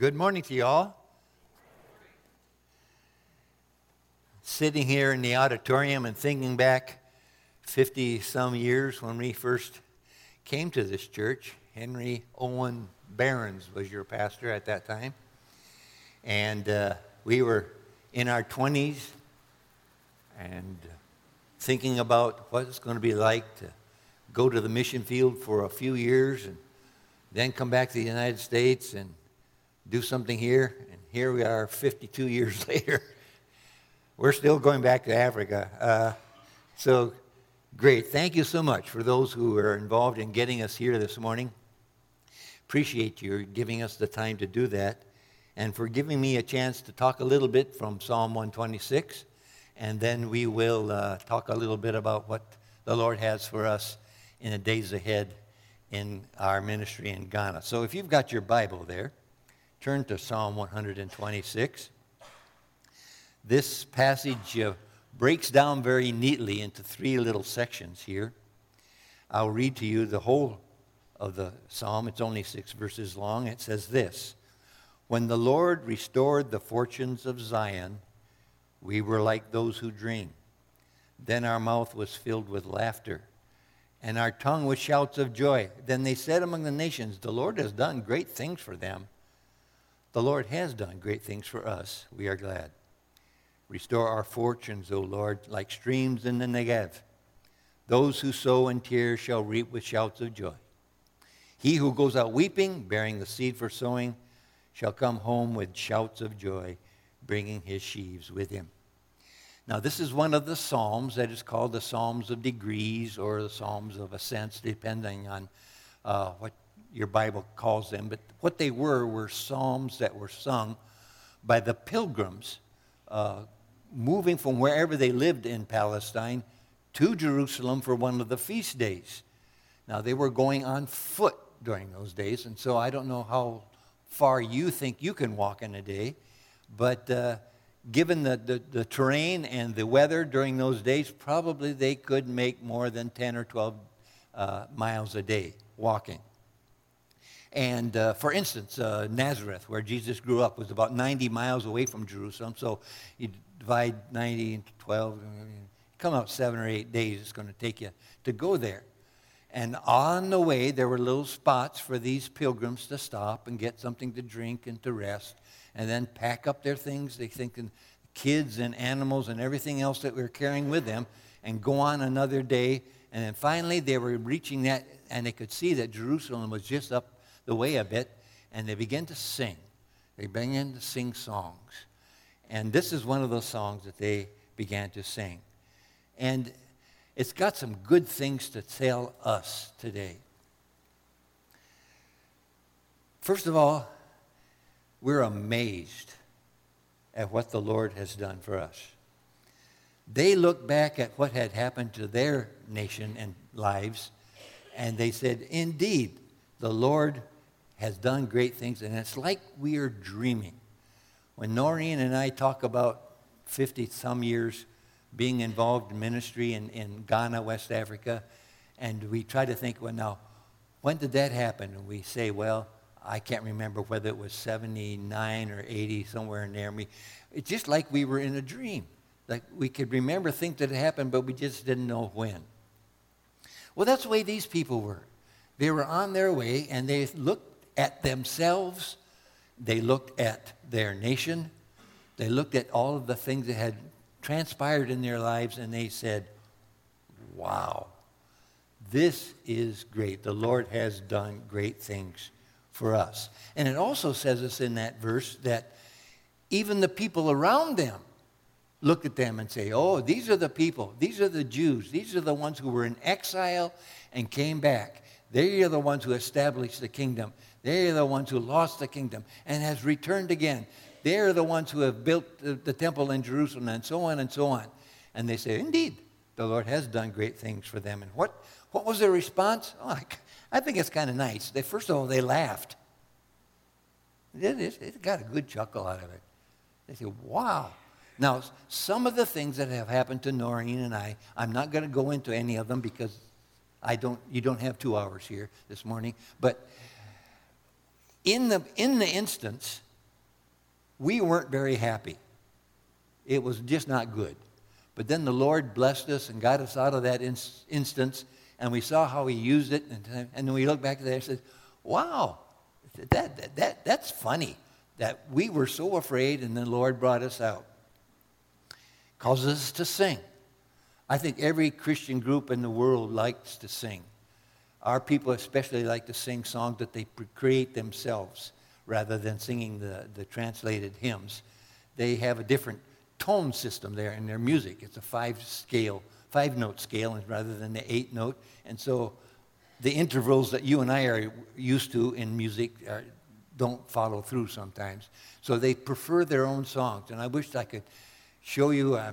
Good morning to you all. Sitting here in the auditorium and thinking back 50 some years when we first came to this church, Henry Owen Barons was your pastor at that time. And uh, we were in our 20s and thinking about what it's going to be like to go to the mission field for a few years and then come back to the United States and do something here. And here we are 52 years later. We're still going back to Africa. Uh, so great. Thank you so much for those who are involved in getting us here this morning. Appreciate you giving us the time to do that and for giving me a chance to talk a little bit from Psalm 126. And then we will uh, talk a little bit about what the Lord has for us in the days ahead in our ministry in Ghana. So if you've got your Bible there, turn to Psalm 126. This passage uh, breaks down very neatly into three little sections here. I'll read to you the whole of the psalm. It's only six verses long. It says this When the Lord restored the fortunes of Zion, we were like those who dream. Then our mouth was filled with laughter and our tongue with shouts of joy. Then they said among the nations, The Lord has done great things for them. The Lord has done great things for us. We are glad. Restore our fortunes, O Lord, like streams in the Negev. Those who sow in tears shall reap with shouts of joy. He who goes out weeping, bearing the seed for sowing, shall come home with shouts of joy, bringing his sheaves with him. Now, this is one of the Psalms that is called the Psalms of Degrees or the Psalms of Ascents, depending on uh, what your Bible calls them. But what they were were Psalms that were sung by the pilgrims uh, moving from wherever they lived in Palestine to Jerusalem for one of the feast days. Now, they were going on foot during those days, and so I don't know how far you think you can walk in a day, but. Uh, given the, the, the, terrain and the weather during those days, probably they could make more than 10 or 12 uh, miles a day walking. And uh, for instance, uh, Nazareth, where Jesus grew up, was about 90 miles away from Jerusalem. So you divide 90 into 12, come out seven or eight days it's going to take you to go there. And on the way, there were little spots for these pilgrims to stop and get something to drink and to rest and then pack up their things. They think kids and animals and everything else that we were carrying with them and go on another day. And then finally they were reaching that, and they could see that Jerusalem was just up the way a bit, and they began to sing. They began to sing songs. And this is one of those songs that they began to sing. And it's got some good things to tell us today. First of all, we're amazed at what the Lord has done for us. They looked back at what had happened to their nation and lives, and they said, Indeed, the Lord has done great things, and it's like we are dreaming. When Noreen and I talk about 50 some years being involved in ministry in, in Ghana, West Africa, and we try to think, well, now, when did that happen? And we say, well, I can't remember whether it was 79 or 80, somewhere in there. It's just like we were in a dream. Like we could remember things that happened, but we just didn't know when. Well, that's the way these people were. They were on their way and they looked at themselves, they looked at their nation, they looked at all of the things that had transpired in their lives, and they said, Wow, this is great. The Lord has done great things for us. And it also says us in that verse that even the people around them look at them and say, Oh, these are the people. These are the Jews. These are the ones who were in exile and came back. They are the ones who established the kingdom. They are the ones who lost the kingdom and has returned again. They are the ones who have built the, the temple in Jerusalem and so on and so on. And they say, Indeed, the Lord has done great things for them. And what, what was their response? Oh, I think it's kind of nice. They, first of all, they laughed. It got a good chuckle out of it. They said, wow. Now, some of the things that have happened to Noreen and I, I'm not going to go into any of them because I don't, you don't have two hours here this morning. But in the, in the instance we weren't very happy. It was just not good. But then the Lord blessed us and got us out of that in- instance, and we saw how He used it. And, and then we look back at that and said, wow, that, that, that, that's funny that we were so afraid and the Lord brought us out. Causes us to sing. I think every Christian group in the world likes to sing. Our people especially like to sing songs that they create themselves rather than singing the, the translated hymns. They have a different tone system there in their music. It's a five scale, five note scale rather than the eight note. And so the intervals that you and I are used to in music are, don't follow through sometimes. So they prefer their own songs. And I wish I could show you, uh,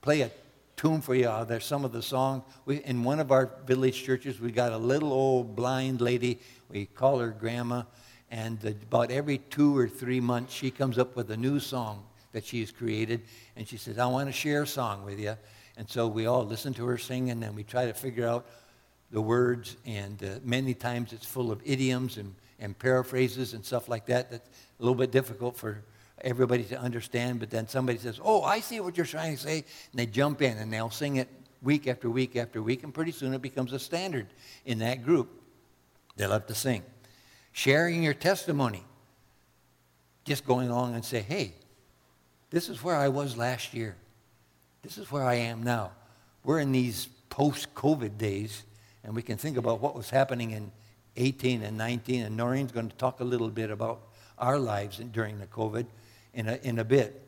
play a tune for you. There's some of the songs. We, in one of our village churches, we got a little old blind lady. We call her Grandma. And about every two or three months, she comes up with a new song that she has created. And she says, I want to share a song with you. And so we all listen to her sing, and then we try to figure out the words. And uh, many times it's full of idioms and, and paraphrases and stuff like that. That's a little bit difficult for everybody to understand. But then somebody says, Oh, I see what you're trying to say. And they jump in and they'll sing it week after week after week. And pretty soon it becomes a standard in that group. They love to sing sharing your testimony. Just going along and say, hey, this is where I was last year. This is where I am now. We're in these post-COVID days, and we can think about what was happening in 18 and 19, and Noreen's going to talk a little bit about our lives during the COVID in a, in a bit.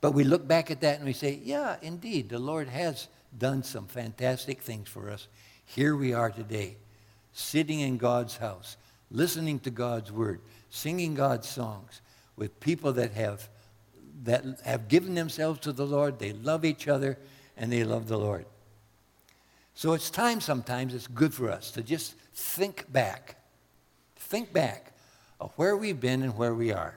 But we look back at that and we say, yeah, indeed, the Lord has done some fantastic things for us. Here we are today, sitting in God's house, listening to God's word, singing God's songs with people that have, that have given themselves to the Lord. They love each other and they love the Lord. So it's time sometimes, it's good for us to just think back. Think back of where we've been and where we are.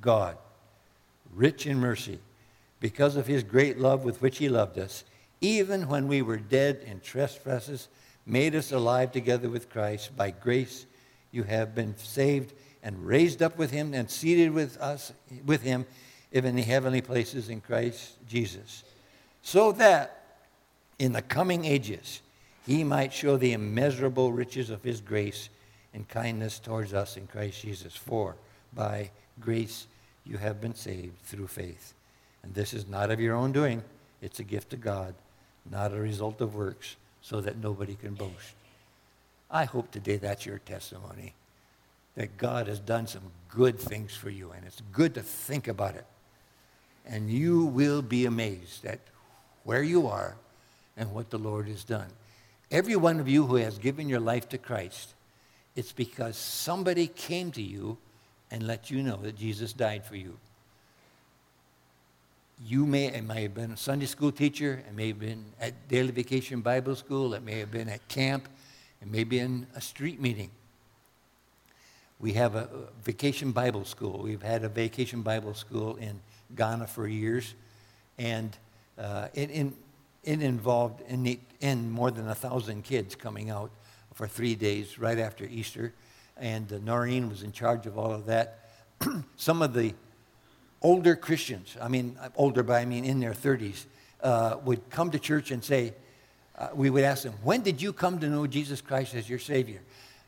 God, rich in mercy, because of his great love with which he loved us, even when we were dead in trespasses, made us alive together with Christ. By grace you have been saved and raised up with him and seated with us with him in the heavenly places in Christ Jesus. So that in the coming ages he might show the immeasurable riches of his grace and kindness towards us in Christ Jesus. For by grace you have been saved through faith. And this is not of your own doing, it's a gift of God, not a result of works so that nobody can boast. I hope today that's your testimony that God has done some good things for you, and it's good to think about it. And you will be amazed at where you are and what the Lord has done. Every one of you who has given your life to Christ, it's because somebody came to you and let you know that Jesus died for you you may, it may have been a Sunday school teacher, it may have been at daily vacation Bible school, it may have been at camp, it may be in a street meeting. We have a vacation Bible school. We've had a vacation Bible school in Ghana for years, and uh, it, it, it involved in, in more than a thousand kids coming out for three days right after Easter, and uh, Noreen was in charge of all of that. Some of the older Christians, I mean, older, but I mean in their 30s, uh, would come to church and say, uh, we would ask them, when did you come to know Jesus Christ as your Savior?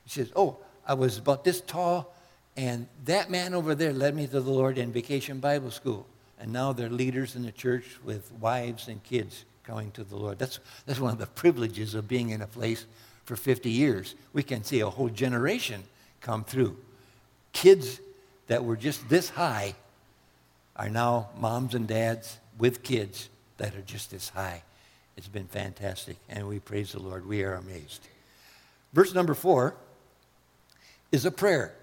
He says, oh, I was about this tall, and that man over there led me to the Lord in vacation Bible school. And now they're leaders in the church with wives and kids coming to the Lord. That's, that's one of the privileges of being in a place for 50 years. We can see a whole generation come through. Kids that were just this high are now moms and dads with kids that are just this high. It's been fantastic, and we praise the Lord. We are amazed. Verse number four is a prayer.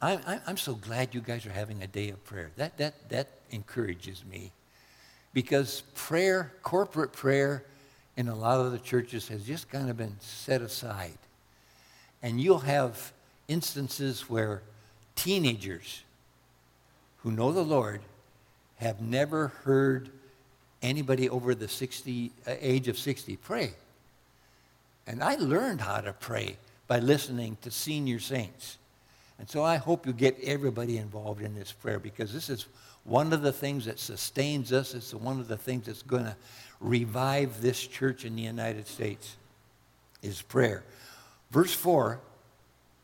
I'm, I'm so glad you guys are having a day of prayer. That, that, that encourages me because prayer, corporate prayer, in a lot of the churches has just kind of been set aside. And you'll have instances where teenagers who know the Lord have never heard anybody over the 60, uh, age of 60 pray. And I learned how to pray by listening to senior saints. And so I hope you get everybody involved in this prayer because this is one of the things that sustains us. It's one of the things that's going to revive this church in the United States is prayer. Verse 4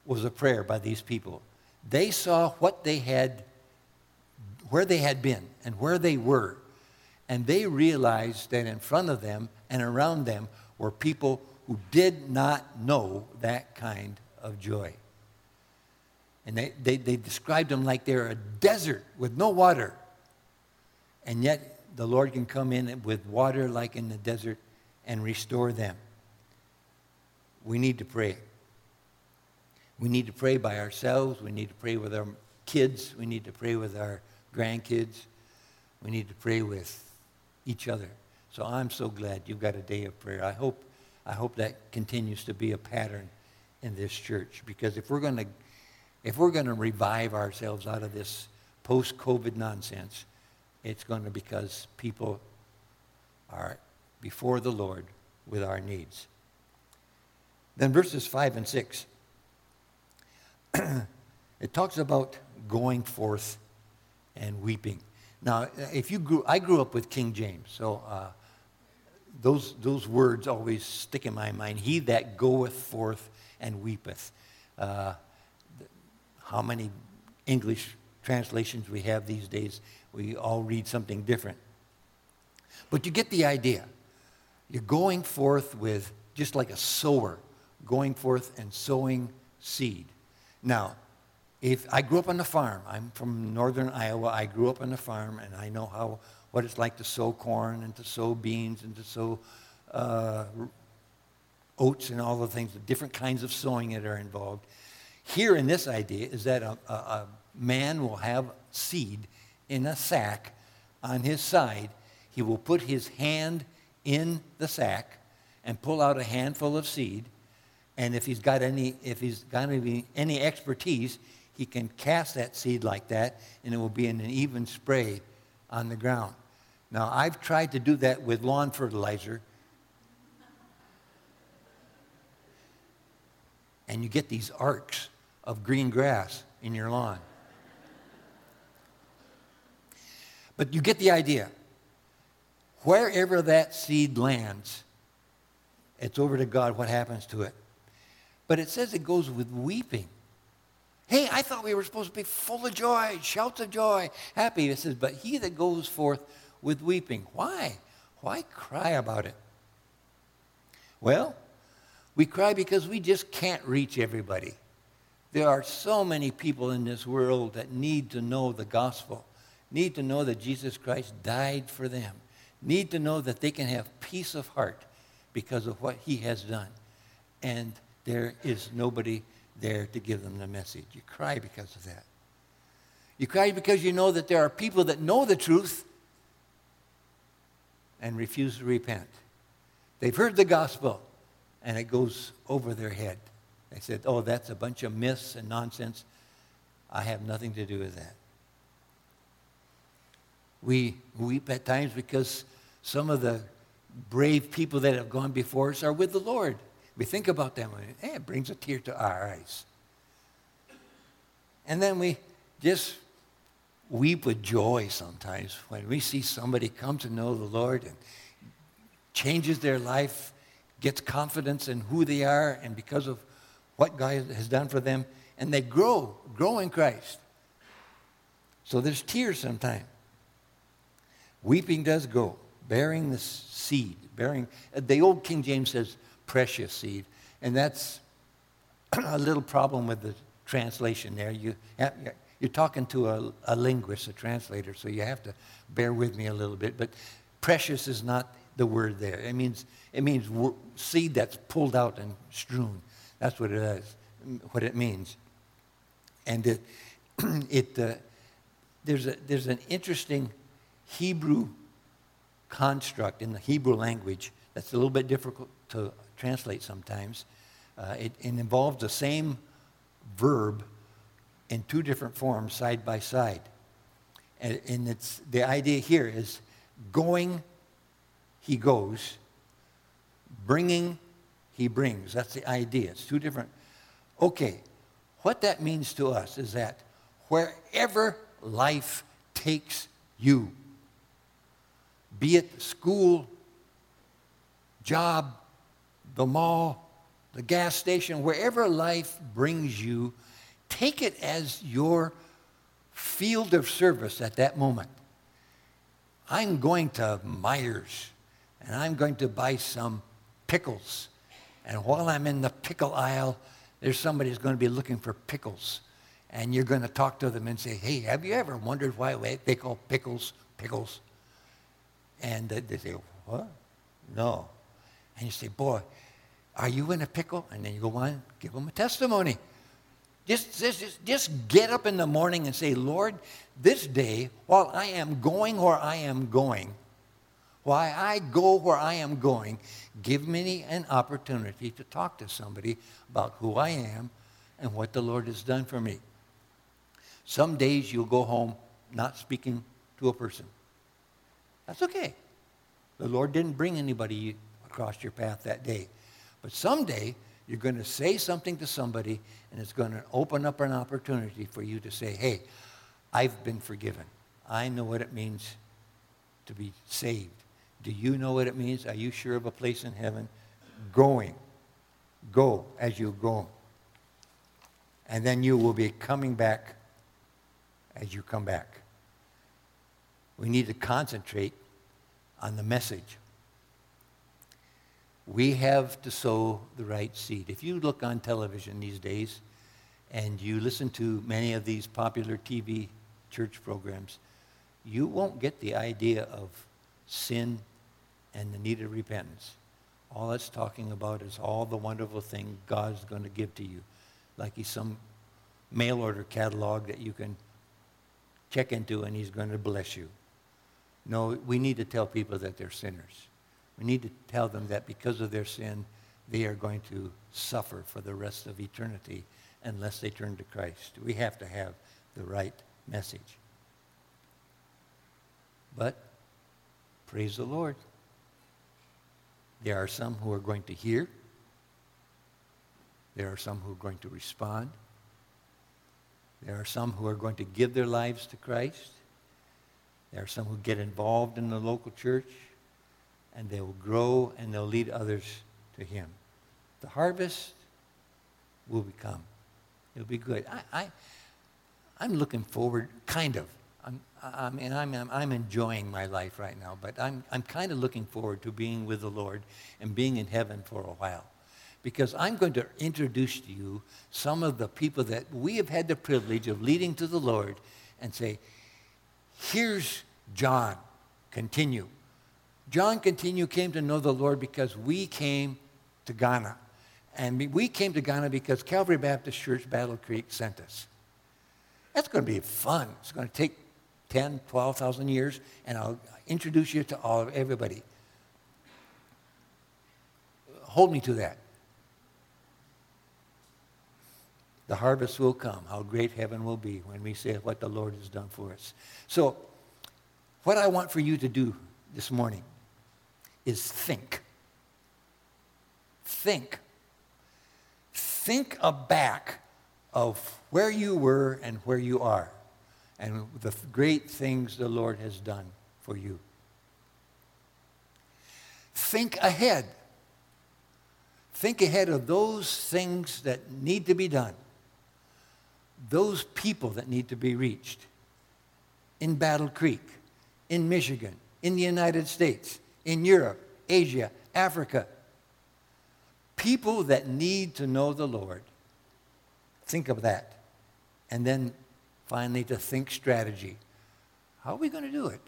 was a prayer by these people. They saw what they had, where they had been and where they were. And they realized that in front of them and around them were people who did not know that kind of joy. And they, they, they described them like they're a desert with no water. And yet the Lord can come in with water like in the desert and restore them. We need to pray. We need to pray by ourselves. We need to pray with our kids. We need to pray with our grandkids. We need to pray with each other. So I'm so glad you've got a day of prayer. I hope, I hope that continues to be a pattern in this church because if we're going to if we're going to revive ourselves out of this post-COVID nonsense, it's going to be because people are before the Lord with our needs. Then verses 5 and 6. it talks about going forth and weeping. Now, if you grew, I grew up with King James, so uh, those, those words always stick in my mind. He that goeth forth and weepeth. Uh, how many English translations we have these days. We all read something different. But you get the idea. You're going forth with just like a sower, going forth and sowing seed. Now, if I grew up on the farm, I'm from northern Iowa. I grew up on the farm, and I know how what it's like to sow corn and to sow beans and to sow uh, oats and all the things, the different kinds of sowing that are involved. Here in this idea is that a, a, a man will have seed in a sack on his side. He will put his hand in the sack and pull out a handful of seed. And if he's got any, if he's got any, any expertise, he can cast that seed like that, and it will be in an even spray on the ground. Now, I've tried to do that with lawn fertilizer, and you get these arcs of green grass in your lawn. But you get the idea. Wherever that seed lands, it's over to God what happens to it. But it says it goes with weeping. Hey, I thought we were supposed to be full of joy, shouts of joy, happy. It says, but he that goes forth with weeping. Why? Why cry about it? Well, we cry because we just can't reach everybody. There are so many people in this world that need to know the gospel, need to know that Jesus Christ died for them, need to know that they can have peace of heart because of what he has done. And there is nobody there to give them the message. You cry because of that. You cry because you know that there are people that know the truth and refuse to repent. They've heard the gospel and it goes over their head. They said, oh, that's a bunch of myths and nonsense. I have nothing to do with that. We weep at times because some of the brave people that have gone before us are with the Lord. We think about them, and hey, it brings a tear to our eyes. And then we just weep with joy sometimes when we see somebody come to know the Lord and changes their life, gets confidence in who they are, and because of what God has done for them, and they grow, grow in Christ. So there's tears sometimes. Weeping does go, bearing the seed, bearing, the old King James says precious seed, and that's a little problem with the translation there. You, you're talking to a, a linguist, a translator, so you have to bear with me a little bit. But precious is not the word there. It means, it means seed that's pulled out and strewn. That's what it is, what it means. And it, it uh, there's, a, there's an interesting Hebrew construct in the Hebrew language that's a little bit difficult to translate sometimes. Uh, it, it involves the same verb in two different forms side by side. And, and it's, the idea here is going, he goes, bringing, he brings. That's the idea. It's two different. Okay, what that means to us is that wherever life takes you, be it school, job, the mall, the gas station, wherever life brings you, take it as your field of service at that moment. I'm going to Meijer's and I'm going to buy some pickles. And while I'm in the pickle aisle, there's somebody who's going to be looking for pickles. And you're going to talk to them and say, hey, have you ever wondered why they call pickles pickles? And they say, what? No. And you say, boy, are you in a pickle? And then you go on, give them a testimony. Just, just, just get up in the morning and say, Lord, this day, while I am going where I am going, while I go where I am going, give me an opportunity to talk to somebody about who I am and what the Lord has done for me. Some days you'll go home not speaking to a person. That's okay. The Lord didn't bring anybody across your path that day. But someday you're going to say something to somebody, and it's going to open up an opportunity for you to say, hey, I've been forgiven. I know what it means to be saved. Do you know what it means? Are you sure of a place in heaven? Going. Go as you go. And then you will be coming back as you come back. We need to concentrate on the message we have to sow the right seed. If you look on television these days and you listen to many of these popular TV church programs, you won't get the idea of sin and the need of repentance. All it's talking about is all the wonderful things God's going to give to you, like he's some mail order catalog that you can check into and he's going to bless you. No, we need to tell people that they're sinners. We need to tell them that because of their sin, they are going to suffer for the rest of eternity unless they turn to Christ. We have to have the right message. But praise the Lord. There are some who are going to hear. There are some who are going to respond. There are some who are going to give their lives to Christ. There are some who get involved in the local church and they will grow and they'll lead others to him. The harvest will become. It'll be good. I, I, I'm looking forward, kind of. I'm, I mean, I'm, I'm, I'm enjoying my life right now, but I'm, I'm kind of looking forward to being with the Lord and being in heaven for a while. Because I'm going to introduce to you some of the people that we have had the privilege of leading to the Lord and say, here's John, continue. John Continue came to know the Lord because we came to Ghana. And we came to Ghana because Calvary Baptist Church Battle Creek sent us. That's going to be fun. It's going to take 10, 12,000 years, and I'll introduce you to all everybody. Hold me to that. The harvest will come. How great heaven will be when we say what the Lord has done for us. So, what I want for you to do this morning is think. Think. Think back of where you were and where you are and the great things the Lord has done for you. Think ahead. Think ahead of those things that need to be done, those people that need to be reached in Battle Creek, in Michigan, in the United States, in Europe, Asia, Africa. People that need to know the Lord. Think of that. And then finally to think strategy. How are we going to do it?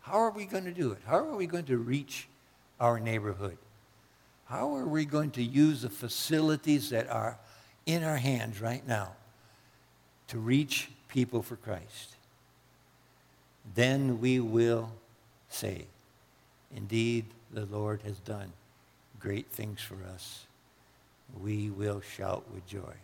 How are we going to do it? How are we going to reach our neighborhood? How are we going to use the facilities that are in our hands right now to reach people for Christ, then we will say, Indeed, the Lord has done great things for us. We will shout with joy.